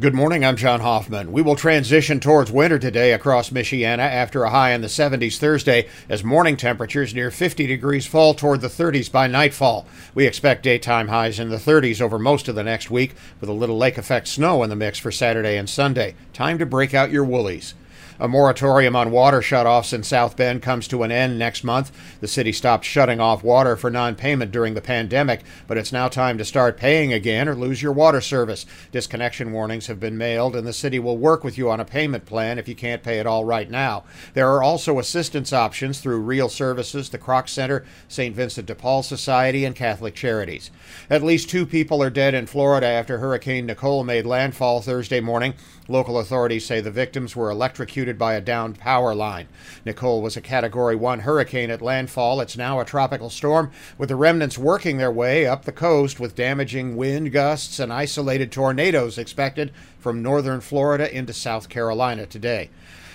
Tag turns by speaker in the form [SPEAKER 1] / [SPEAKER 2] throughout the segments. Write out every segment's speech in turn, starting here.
[SPEAKER 1] Good morning, I'm John Hoffman. We will transition towards winter today across Michiana after a high in the 70s Thursday as morning temperatures near 50 degrees fall toward the 30s by nightfall. We expect daytime highs in the 30s over most of the next week with a little lake effect snow in the mix for Saturday and Sunday. Time to break out your woolies. A moratorium on water shutoffs in South Bend comes to an end next month. The city stopped shutting off water for non payment during the pandemic, but it's now time to start paying again or lose your water service. Disconnection warnings have been mailed, and the city will work with you on a payment plan if you can't pay it all right now. There are also assistance options through Real Services, the Kroc Center, St. Vincent de Paul Society, and Catholic Charities. At least two people are dead in Florida after Hurricane Nicole made landfall Thursday morning. Local authorities say the victims were electrocuted by a downed power line. Nicole was a Category 1 hurricane at landfall. It's now a tropical storm, with the remnants working their way up the coast with damaging wind gusts and isolated tornadoes expected from northern Florida into South Carolina today.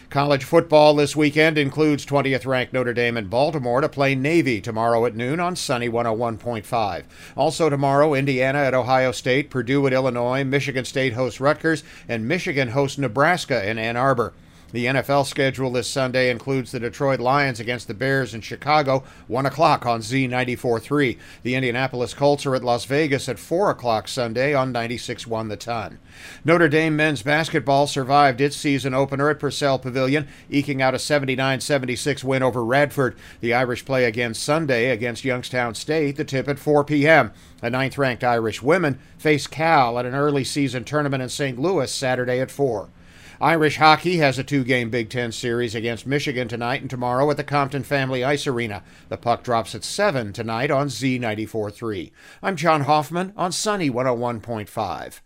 [SPEAKER 1] College football this weekend includes 20th ranked Notre Dame and Baltimore to play Navy tomorrow at noon on Sunny 101.5. Also tomorrow, Indiana at Ohio State, Purdue at Illinois, Michigan State hosts Rutgers, and Michigan hosts Nebraska in Ann Arbor. The NFL schedule this Sunday includes the Detroit Lions against the Bears in Chicago, 1 o'clock on Z94.3. The Indianapolis Colts are at Las Vegas at 4 o'clock Sunday on 96.1 The Ton. Notre Dame men's basketball survived its season opener at Purcell Pavilion, eking out a 79 76 win over Radford. The Irish play again Sunday against Youngstown State, the tip at 4 p.m. The ninth ranked Irish women face Cal at an early season tournament in St. Louis Saturday at 4. Irish hockey has a two game Big Ten series against Michigan tonight and tomorrow at the Compton Family Ice Arena. The puck drops at 7 tonight on Z94.3. I'm John Hoffman on Sunny 101.5.